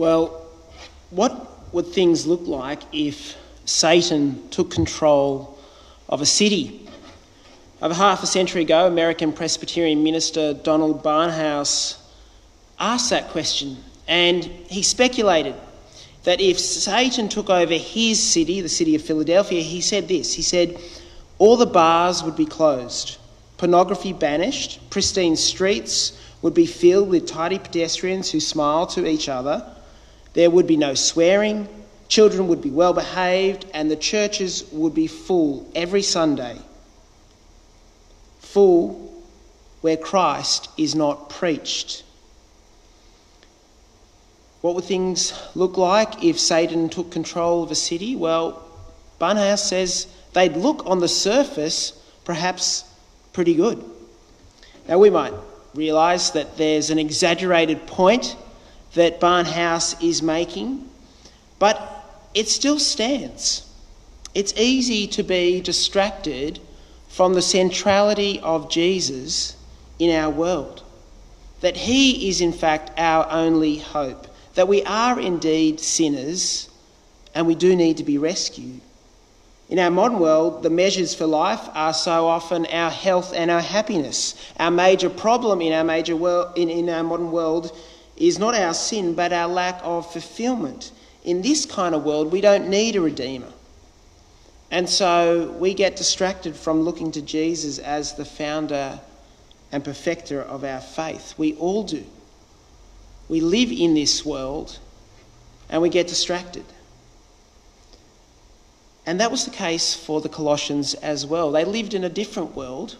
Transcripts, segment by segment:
Well, what would things look like if Satan took control of a city? Over half a century ago, American Presbyterian minister Donald Barnhouse asked that question and he speculated that if Satan took over his city, the city of Philadelphia, he said this he said, all the bars would be closed, pornography banished, pristine streets would be filled with tidy pedestrians who smile to each other, there would be no swearing, children would be well behaved, and the churches would be full every Sunday. Full where Christ is not preached. What would things look like if Satan took control of a city? Well, Barnhouse says they'd look on the surface perhaps pretty good. Now, we might realise that there's an exaggerated point that Barnhouse is making, but it still stands. It's easy to be distracted from the centrality of Jesus in our world, that he is in fact our only hope that we are indeed sinners and we do need to be rescued. In our modern world, the measures for life are so often our health and our happiness. Our major problem in our, major world, in, in our modern world is not our sin, but our lack of fulfillment. In this kind of world, we don't need a redeemer. And so we get distracted from looking to Jesus as the founder and perfecter of our faith. We all do. We live in this world and we get distracted. And that was the case for the Colossians as well. They lived in a different world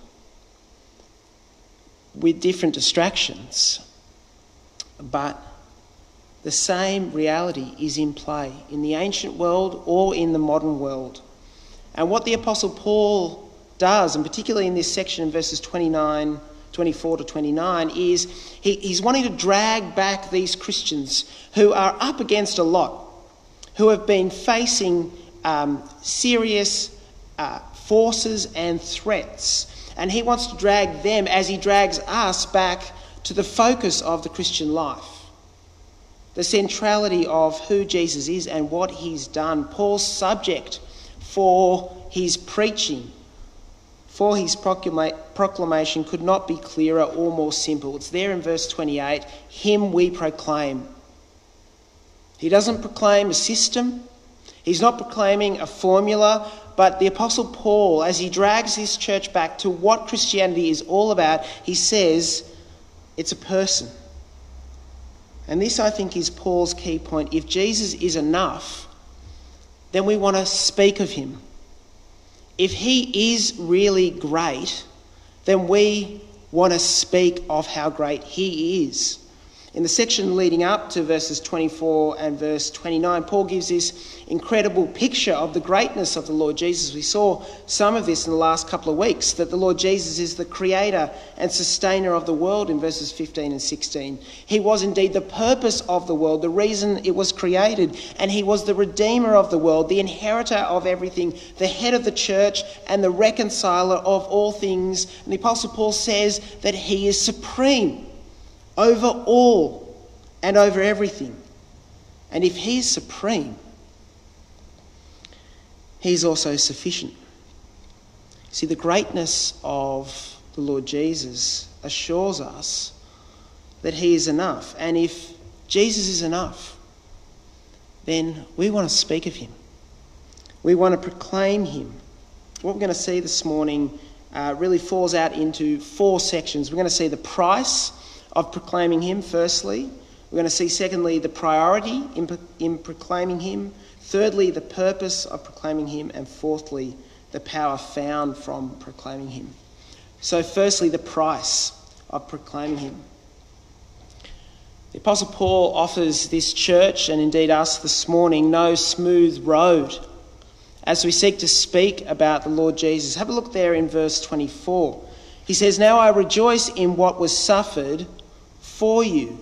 with different distractions, but the same reality is in play in the ancient world or in the modern world. And what the Apostle Paul does, and particularly in this section in verses 29 24 to 29 is he, he's wanting to drag back these Christians who are up against a lot, who have been facing um, serious uh, forces and threats. And he wants to drag them as he drags us back to the focus of the Christian life the centrality of who Jesus is and what he's done. Paul's subject for his preaching for his proclama- proclamation could not be clearer or more simple. It's there in verse 28 Him we proclaim. He doesn't proclaim a system, he's not proclaiming a formula, but the Apostle Paul, as he drags his church back to what Christianity is all about, he says it's a person. And this, I think, is Paul's key point. If Jesus is enough, then we want to speak of him if he is really great, then we want to speak of how great he is. In the section leading up to verses 24 and verse 29, Paul gives this incredible picture of the greatness of the Lord Jesus. We saw some of this in the last couple of weeks that the Lord Jesus is the creator and sustainer of the world in verses 15 and 16. He was indeed the purpose of the world, the reason it was created, and he was the redeemer of the world, the inheritor of everything, the head of the church, and the reconciler of all things. And the Apostle Paul says that he is supreme over all and over everything. And if He's supreme, He's also sufficient. See, the greatness of the Lord Jesus assures us that He is enough. And if Jesus is enough, then we want to speak of Him. We want to proclaim Him. What we're going to see this morning uh, really falls out into four sections. We're going to see the price of proclaiming Him, firstly. We're going to see, secondly, the priority in, in proclaiming Him. Thirdly, the purpose of proclaiming Him. And fourthly, the power found from proclaiming Him. So, firstly, the price of proclaiming Him. The Apostle Paul offers this church, and indeed us this morning, no smooth road as we seek to speak about the Lord Jesus. Have a look there in verse 24. He says, Now I rejoice in what was suffered for you,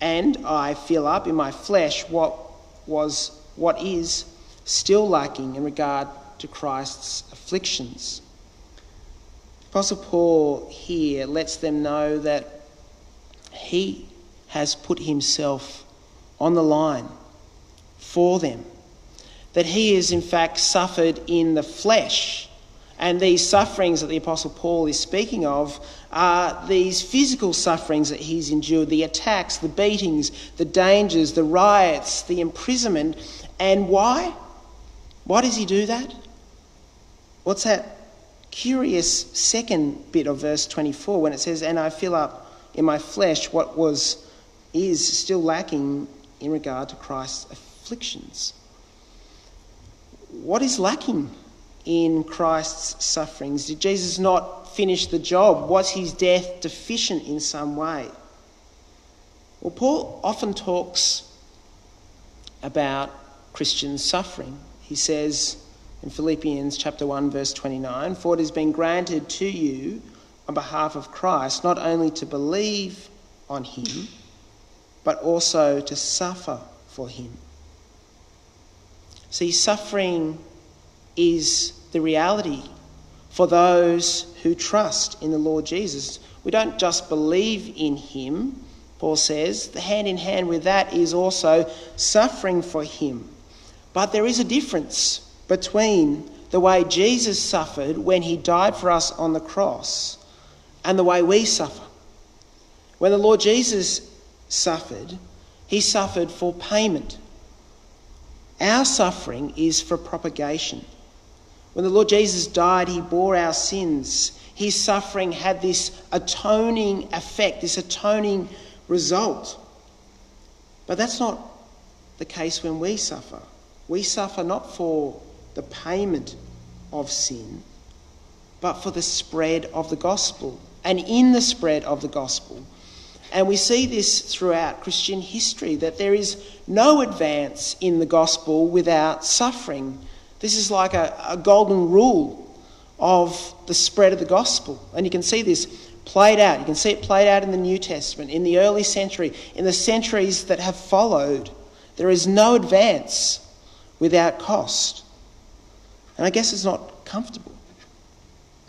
and I fill up in my flesh what was what is still lacking in regard to Christ's afflictions. Apostle Paul here lets them know that he has put himself on the line for them. That he has, in fact, suffered in the flesh. And these sufferings that the Apostle Paul is speaking of are these physical sufferings that he's endured the attacks, the beatings, the dangers, the riots, the imprisonment. And why? Why does he do that? What's that curious second bit of verse 24 when it says, And I fill up in my flesh what was is still lacking in regard to Christ's afflictions. What is lacking in Christ's sufferings? Did Jesus not finish the job? Was his death deficient in some way? Well, Paul often talks about Christian suffering. He says in Philippians chapter 1 verse 29, "For it has been granted to you on behalf of Christ not only to believe on him, but also to suffer for him." See, suffering is the reality for those who trust in the Lord Jesus. We don't just believe in him, Paul says. The hand in hand with that is also suffering for him. But there is a difference between the way Jesus suffered when he died for us on the cross and the way we suffer. When the Lord Jesus suffered, he suffered for payment. Our suffering is for propagation. When the Lord Jesus died, he bore our sins. His suffering had this atoning effect, this atoning result. But that's not the case when we suffer. We suffer not for the payment of sin, but for the spread of the gospel. And in the spread of the gospel, and we see this throughout Christian history that there is no advance in the gospel without suffering. This is like a, a, golden rule of the spread of the gospel. And you can see this played out. You can see it played out in the New Testament, in the early century, in the centuries that have followed. There is no advance without cost. And I guess it's not comfortable.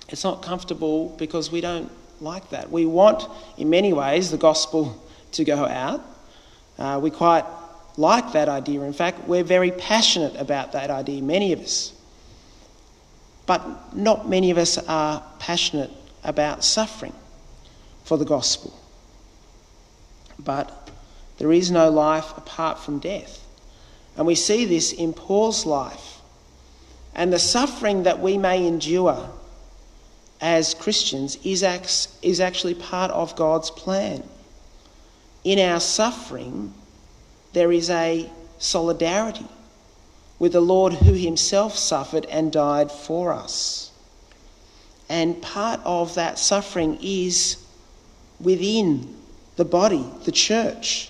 It's not comfortable because we don't like that. We want, in many ways, the gospel to go out. Uh, we quite like that idea. In fact, we're very passionate about that idea, many of us. But not many of us are passionate about suffering for the gospel. But there is no life apart from death. And we see this in Paul's life. And the suffering that we may endure as Christians is, is actually part of God's plan. In our suffering, there is a solidarity with the Lord who himself suffered and died for us. And part of that suffering is within the body, the church.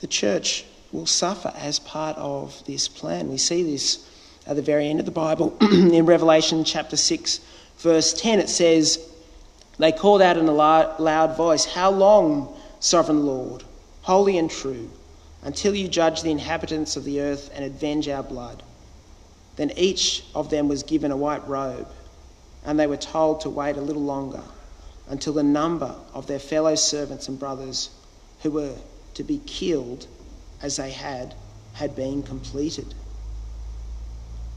The church will suffer as part of this plan. We see this at the very end of the Bible in Revelation chapter 6, verse 10. It says, They called out in a loud voice, How long, sovereign Lord, holy and true, until you judge the inhabitants of the earth and avenge our blood? Then each of them was given a white robe, and they were told to wait a little longer until the number of their fellow servants and brothers who were to be killed as they had had been completed.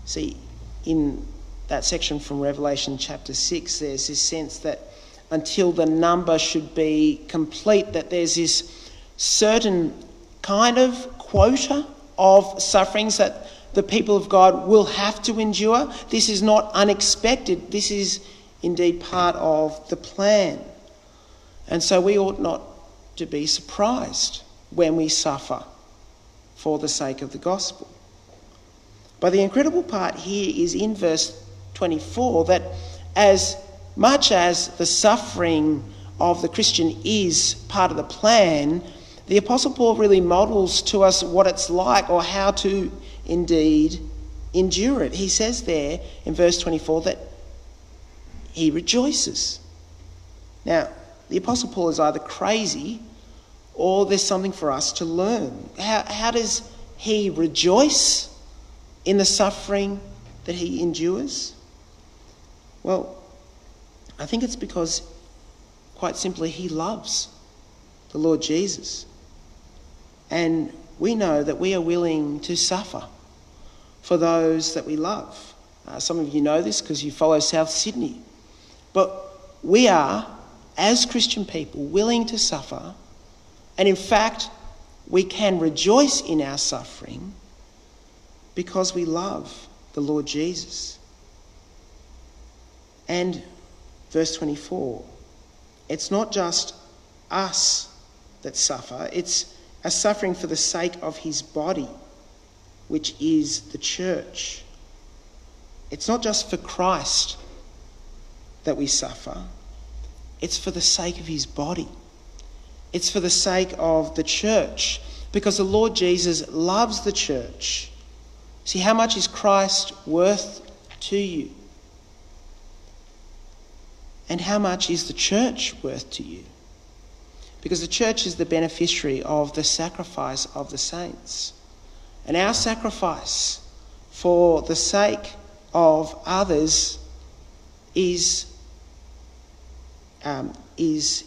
See, in that section from Revelation chapter 6, there's this sense that until the number should be complete, that there's this certain kind of quota of sufferings that the people of God will have to endure. This is not unexpected, this is indeed part of the plan. And so we ought not to be surprised when we suffer for the sake of the gospel. But the incredible part here is in verse 24 that as much as the suffering of the Christian is part of the plan, the Apostle Paul really models to us what it's like or how to indeed endure it. He says there in verse 24 that he rejoices. Now, the Apostle Paul is either crazy or there's something for us to learn. How, how does he rejoice? in the suffering that he endures? Well, I think it's because, quite simply, he loves the Lord Jesus. And we know that we are willing to suffer for those that we love. Uh, some of you know this because you follow South Sydney. But we are, as Christian people, willing to suffer. And in fact, we can rejoice in our suffering because we love the Lord Jesus. And verse 24 it's not just us that suffer, it's a suffering for the sake of his body, which is the church. It's not just for Christ that we suffer, it's for the sake of his body. It's for the sake of the church, because the Lord Jesus loves the church. See, how much is Christ worth to you? And how much is the church worth to you? Because the church is the beneficiary of the sacrifice of the saints. And our sacrifice for the sake of others is, um, is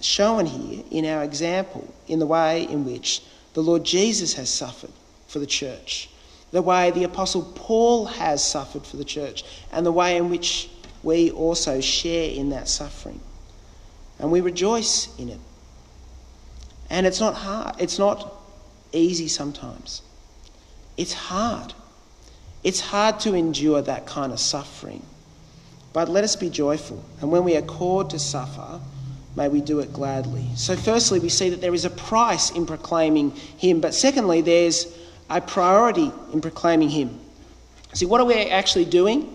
shown here in our example, in the way in which the Lord Jesus has suffered for the church, the way the Apostle Paul has suffered for the church, and the way in which we also share in that suffering. And we rejoice in it. And it's not hard, it's not easy sometimes. It's hard. It's hard to endure that kind of suffering. But let us be joyful. And when we are called to suffer, may we do it gladly. So, firstly, we see that there is a price in proclaiming Him. But secondly, there's a priority in proclaiming Him. See, what are we actually doing?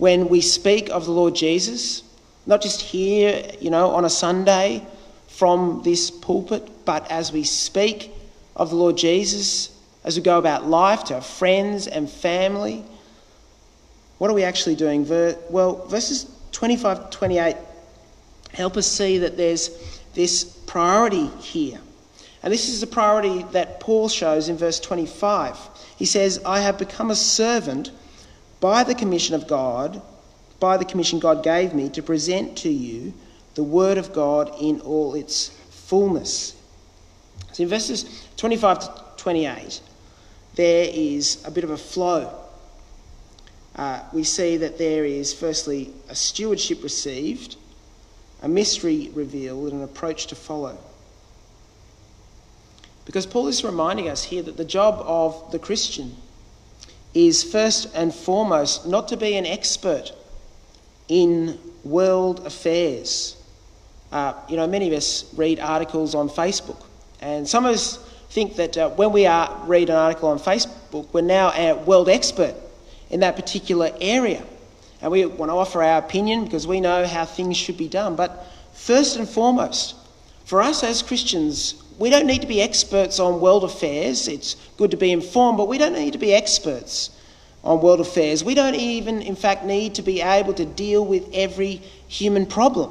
when we speak of the Lord Jesus, not just here, you know, on a Sunday from this pulpit, but as we speak of the Lord Jesus, as we go about life to our friends and family, what are we actually doing? Well, verses 25 to 28 help us see that there's this priority here. And this is the priority that Paul shows in verse 25. He says, I have become a servant by the commission of God, by the commission God gave me to present to you the word of God in all its fullness. So in verses 25 to 28, there is a bit of a flow. Uh, we see that there is, firstly, a stewardship received, a mystery revealed, and an approach to follow. Because Paul is reminding us here that the job of the Christian is first and foremost not to be an expert in world affairs. Uh, you know, many of us read articles on Facebook, and some of us think that uh, when we are, read an article on Facebook, we're now a world expert in that particular area. And we want to offer our opinion because we know how things should be done. But first and foremost, for us as Christians, we don't need to be experts on world affairs. It's good to be informed, but we don't need to be experts on world affairs. We don't even, in fact, need to be able to deal with every human problem.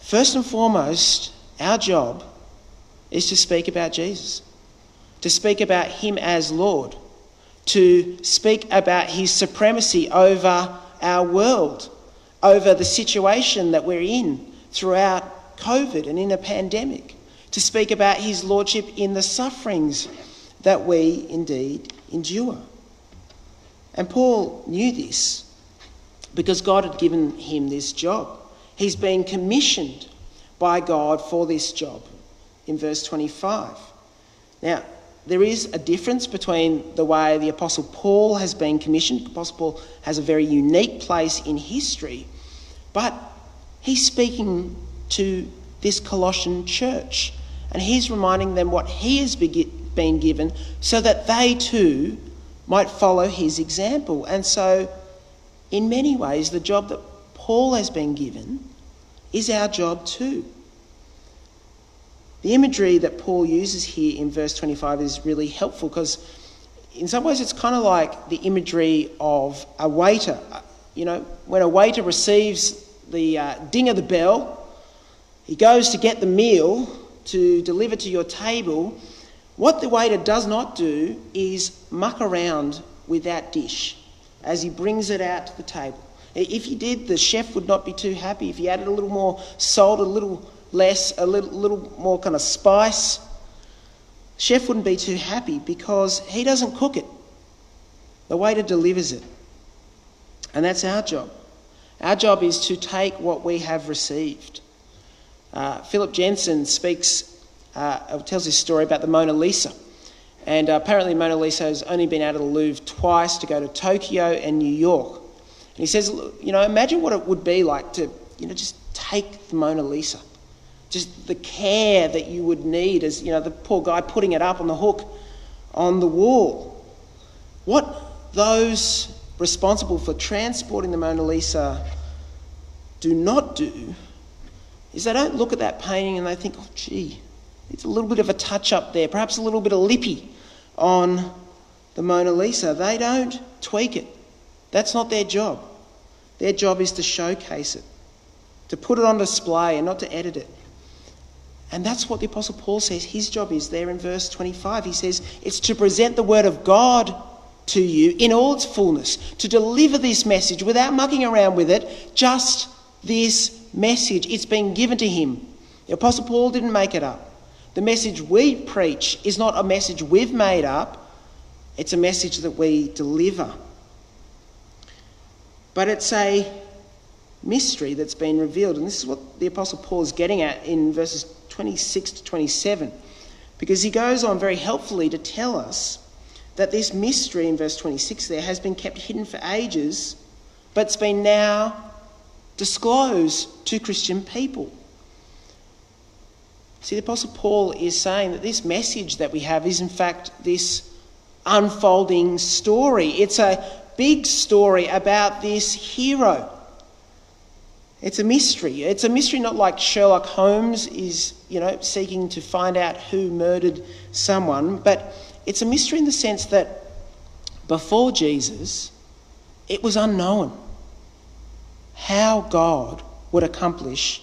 First and foremost, our job is to speak about Jesus, to speak about Him as Lord, to speak about His supremacy over our world, over the situation that we're in throughout COVID and in a pandemic, to speak about his lordship in the sufferings that we indeed endure. And Paul knew this because God had given him this job. He's been commissioned by God for this job in verse 25. Now, there is a difference between the way the Apostle Paul has been commissioned. Apostle Paul has a very unique place in history, but he's speaking to this Colossian church. And he's reminding them what he has been given so that they too might follow his example. And so, in many ways, the job that Paul has been given is our job too. The imagery that Paul uses here in verse 25 is really helpful because, in some ways, it's kind of like the imagery of a waiter. You know, when a waiter receives the uh, ding of the bell, he goes to get the meal to deliver to your table. What the waiter does not do is muck around with that dish as he brings it out to the table. If he did, the chef would not be too happy. If he added a little more salt, a little less, a little, little more kind of spice, chef wouldn't be too happy because he doesn't cook it. The waiter delivers it. And that's our job. Our job is to take what we have received. Uh, Philip Jensen speaks, uh, tells this story about the Mona Lisa. And uh, apparently, Mona Lisa has only been out of the Louvre twice to go to Tokyo and New York. And he says, you know, imagine what it would be like to, you know, just take the Mona Lisa. Just the care that you would need as, you know, the poor guy putting it up on the hook on the wall. What those responsible for transporting the Mona Lisa do not do is they don't look at that painting and they think, oh, gee, it's a little bit of a touch up there, perhaps a little bit of lippy on the Mona Lisa. They don't tweak it. That's not their job. Their job is to showcase it, to put it on display and not to edit it. And that's what the Apostle Paul says his job is there in verse 25. He says it's to present the Word of God to you in all its fullness, to deliver this message without mucking around with it, just this message. It's been given to him. The Apostle Paul didn't make it up. The message we preach is not a message we've made up, it's a message that we deliver. But it's a mystery that's been revealed. And this is what the Apostle Paul is getting at in verses 26 to 27, because he goes on very helpfully to tell us that this mystery in verse 26 there has been kept hidden for ages, but it's been now disclosed to Christian people. See, the Apostle Paul is saying that this message that we have is, in fact, this unfolding story. It's a big story about this hero. It's a mystery. It's a mystery not like Sherlock Holmes is, you know, seeking to find out who murdered someone, but it's a mystery in the sense that before Jesus, it was unknown how God would accomplish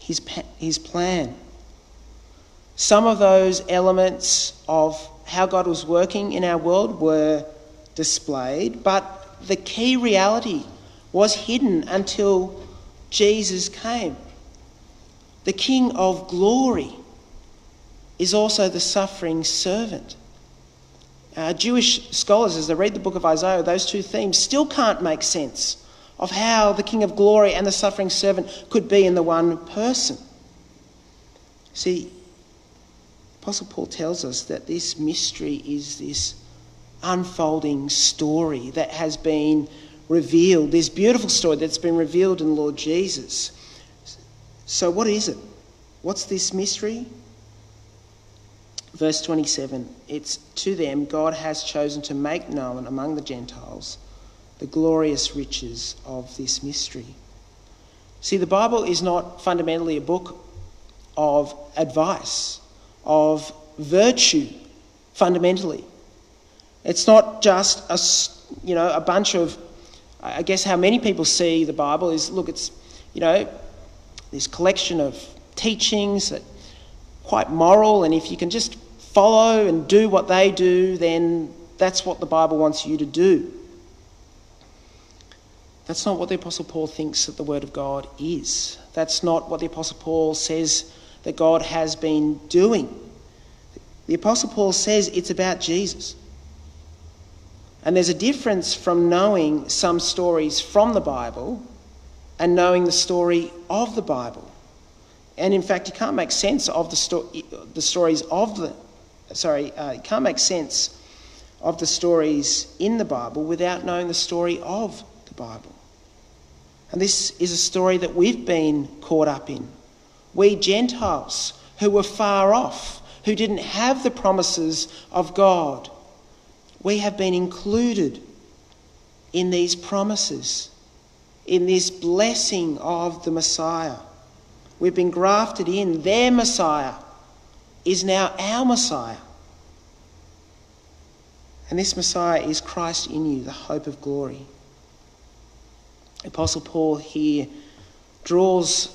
his, his plan. Some of those elements of how God was working in our world were displayed, but the key reality was hidden until Jesus came. The King of glory is also the suffering servant. Uh, Jewish scholars, as they read the book of Isaiah, those two themes still can't make sense of how the King of glory and the suffering servant could be in the one person. See, Apostle Paul tells us that this mystery is this unfolding story that has been revealed, this beautiful story that's been revealed in Lord Jesus. So, what is it? What's this mystery? Verse 27 it's to them God has chosen to make known among the Gentiles the glorious riches of this mystery. See, the Bible is not fundamentally a book of advice of virtue fundamentally. It's not just a, you know, a bunch of, I guess how many people see the Bible is look, it's, you know, this collection of teachings that quite moral, and if you can just follow and do what they do, then that's what the Bible wants you to do. That's not what the Apostle Paul thinks that the Word of God is. That's not what the Apostle Paul says that God has been doing. The Apostle Paul says it's about Jesus. And there's a difference from knowing some stories from the Bible and knowing the story of the Bible. And in fact, you can't make sense of the, sto- the stories of the, sorry, uh, you can't make sense of the stories in the Bible without knowing the story of the Bible. And this is a story that we've been caught up in we Gentiles who were far off, who didn't have the promises of God. We have been included in these promises, in this blessing of the Messiah. We've been grafted in. Their Messiah is now our Messiah. And this Messiah is Christ in you, the hope of glory. Apostle Paul here draws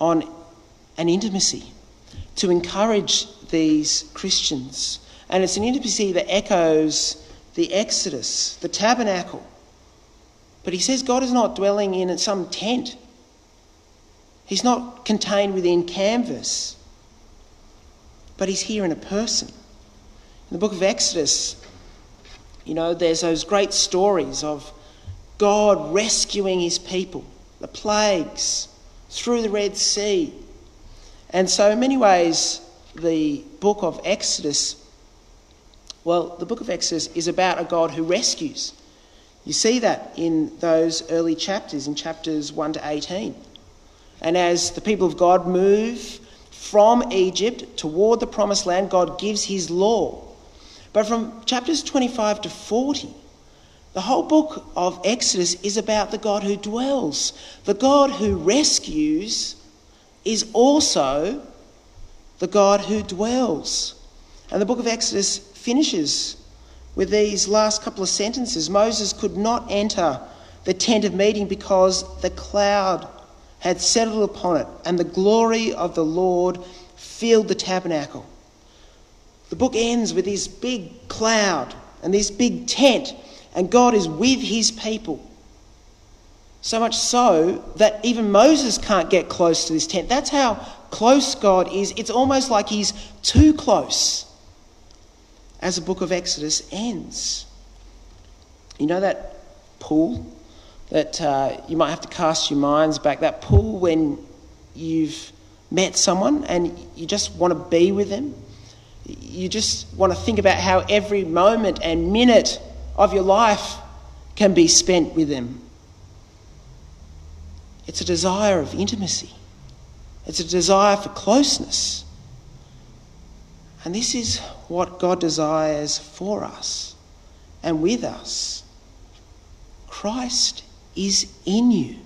on an intimacy to encourage these Christians. And it's an intimacy that echoes the Exodus, the tabernacle. But he says God is not dwelling in some tent. He's not contained within canvas, but he's here in a person. In the book of Exodus, you know, there's those great stories of God rescuing his people, the plagues, through the Red Sea. And so, in many ways, the book of Exodus, well, the book of Exodus is about a God who rescues. You see that in those early chapters, in chapters 1 to 18. And as the people of God move from Egypt toward the promised land, God gives his law. But from chapters 25 to 40, the whole book of Exodus is about the God who dwells. The God who rescues is also the God who dwells. And the book of Exodus finishes with these last couple of sentences Moses could not enter the tent of meeting because the cloud had settled upon it, and the glory of the Lord filled the tabernacle. The book ends with this big cloud and this big tent, and God is with his people. So much so that even Moses can't get close to this tent. That's how close God is. It's almost like he's too close as the book of Exodus ends. You know that pool that uh, you might have to cast your minds back, that pool when you've met someone and you just want to be with them? You just want to think about how every moment and minute of your life can be spent with them. It's a desire of intimacy. It's a desire for closeness. And this is what God desires for us and with us. Christ is in you.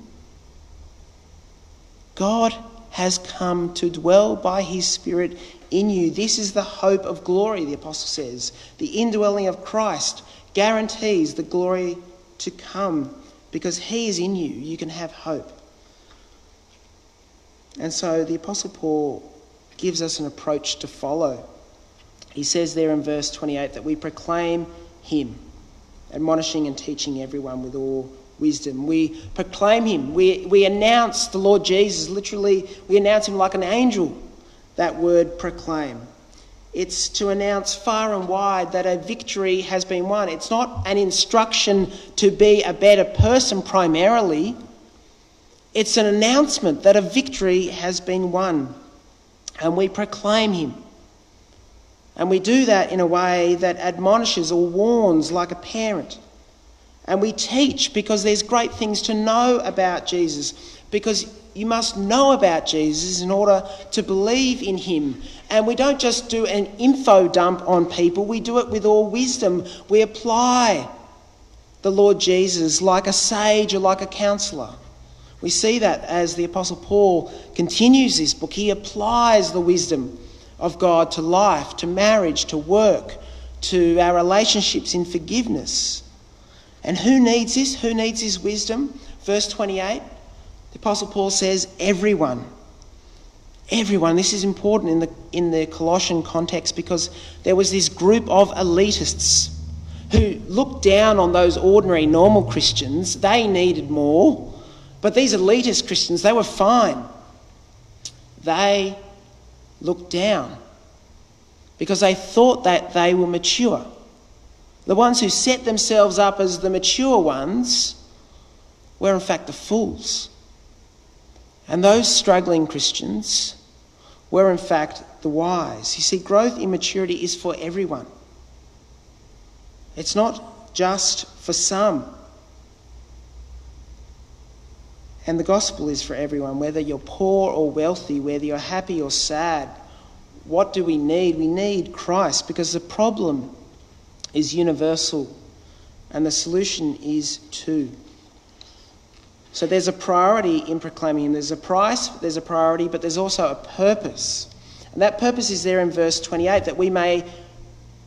God has come to dwell by his Spirit in you. This is the hope of glory, the Apostle says. The indwelling of Christ guarantees the glory to come because he is in you. You can have hope. And so the Apostle Paul gives us an approach to follow. He says there in verse 28 that we proclaim him, admonishing and teaching everyone with all wisdom. We proclaim him. We, we announce the Lord Jesus. Literally, we announce him like an angel, that word proclaim. It's to announce far and wide that a victory has been won. It's not an instruction to be a better person primarily, it's an announcement that a victory has been won. And we proclaim him. And we do that in a way that admonishes or warns like a parent. And we teach because there's great things to know about Jesus. Because you must know about Jesus in order to believe in him. And we don't just do an info dump on people, we do it with all wisdom. We apply the Lord Jesus like a sage or like a counselor. We see that as the Apostle Paul continues this book. He applies the wisdom of God to life, to marriage, to work, to our relationships in forgiveness. And who needs this? Who needs his wisdom? Verse 28, the Apostle Paul says, everyone. Everyone. This is important in the, in the Colossian context because there was this group of elitists who looked down on those ordinary, normal Christians. They needed more. But these elitist Christians, they were fine. They looked down because they thought that they were mature. The ones who set themselves up as the mature ones were, in fact, the fools. And those struggling Christians were, in fact, the wise. You see, growth in maturity is for everyone, it's not just for some. And the gospel is for everyone, whether you're poor or wealthy, whether you're happy or sad. What do we need? We need Christ because the problem is universal and the solution is too. So there's a priority in proclaiming Him. There's a price, there's a priority, but there's also a purpose. And that purpose is there in verse 28 that we may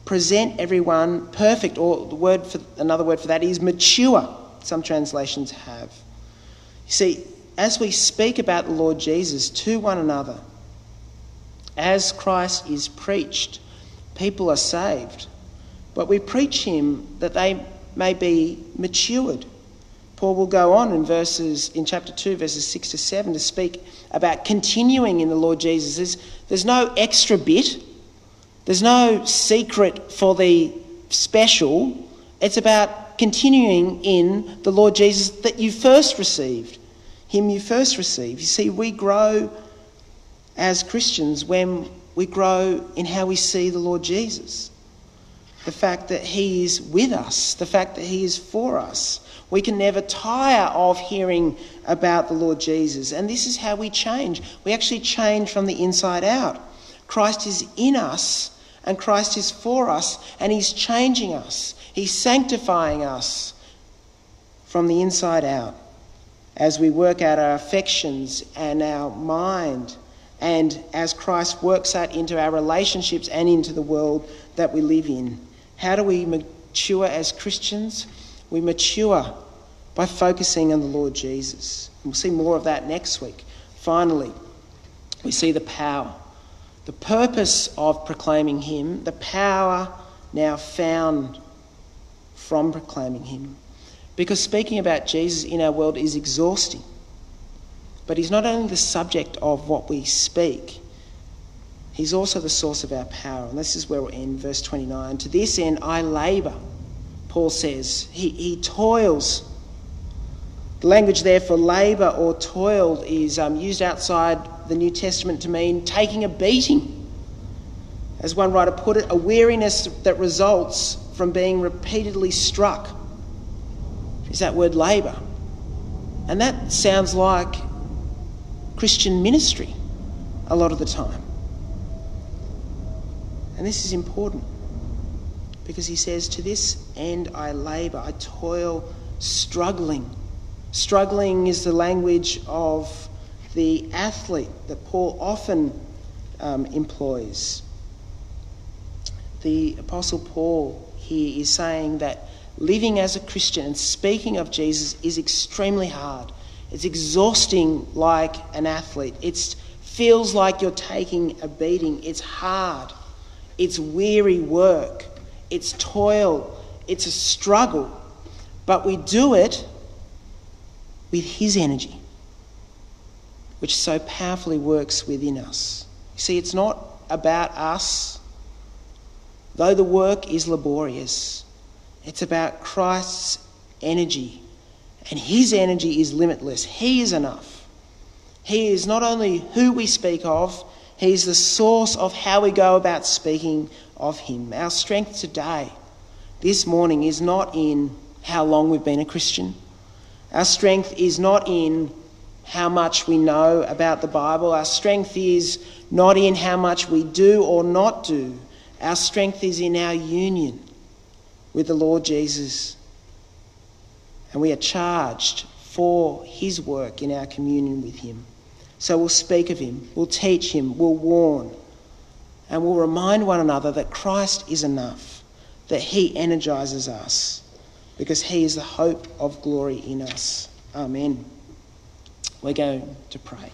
present everyone perfect, or the word for, another word for that is mature, some translations have. See, as we speak about the Lord Jesus to one another, as Christ is preached, people are saved. But we preach him that they may be matured, Paul will go on in verses in chapter 2 verses 6 to 7 to speak about continuing in the Lord Jesus. There's, there's no extra bit. There's no secret for the special. It's about continuing in the Lord Jesus that you first received. Him you first received. You see, we grow as Christians when we grow in how we see the Lord Jesus. The fact that He is with us, the fact that He is for us. We can never tire of hearing about the Lord Jesus. And this is how we change. We actually change from the inside out. Christ is in us, and Christ is for us, and He's changing us. He's sanctifying us from the inside out as we work out our affections and our mind and as Christ works that into our relationships and into the world that we live in. How do we mature as Christians? We mature by focusing on the Lord Jesus. And We'll see more of that next week. Finally, we see the power. The purpose of proclaiming Him, the power now found from proclaiming Him. Because speaking about Jesus in our world is exhausting. But he's not only the subject of what we speak, he's also the source of our power. And this is where we'll end, verse 29. To this end I labour, Paul says. He, he toils. The language there for labour or toiled is um, used outside the New Testament to mean taking a beating. As one writer put it, a weariness that results from being repeatedly struck. Is that word labour? And that sounds like Christian ministry a lot of the time. And this is important because he says, To this end I labour, I toil, struggling. Struggling is the language of the athlete that Paul often um, employs. The Apostle Paul here is saying that living as a Christian and speaking of Jesus is extremely hard. It's exhausting like an athlete. It feels like you're taking a beating. It's hard. It's weary work. It's toil. It's a struggle. But we do it with His energy, which so powerfully works within us. You see, it's not about us, though the work is laborious, it's about Christ's energy and his energy is limitless. He is enough. He is not only who we speak of, he is the source of how we go about speaking of him. Our strength today, this morning, is not in how long we've been a Christian. Our strength is not in how much we know about the Bible. Our strength is not in how much we do or not do. Our strength is in our union with the Lord Jesus. And we are charged for his work in our communion with him. So we'll speak of him, we'll teach him, we'll warn, and we'll remind one another that Christ is enough, that he energizes us, because he is the hope of glory in us. Amen. We're going to pray.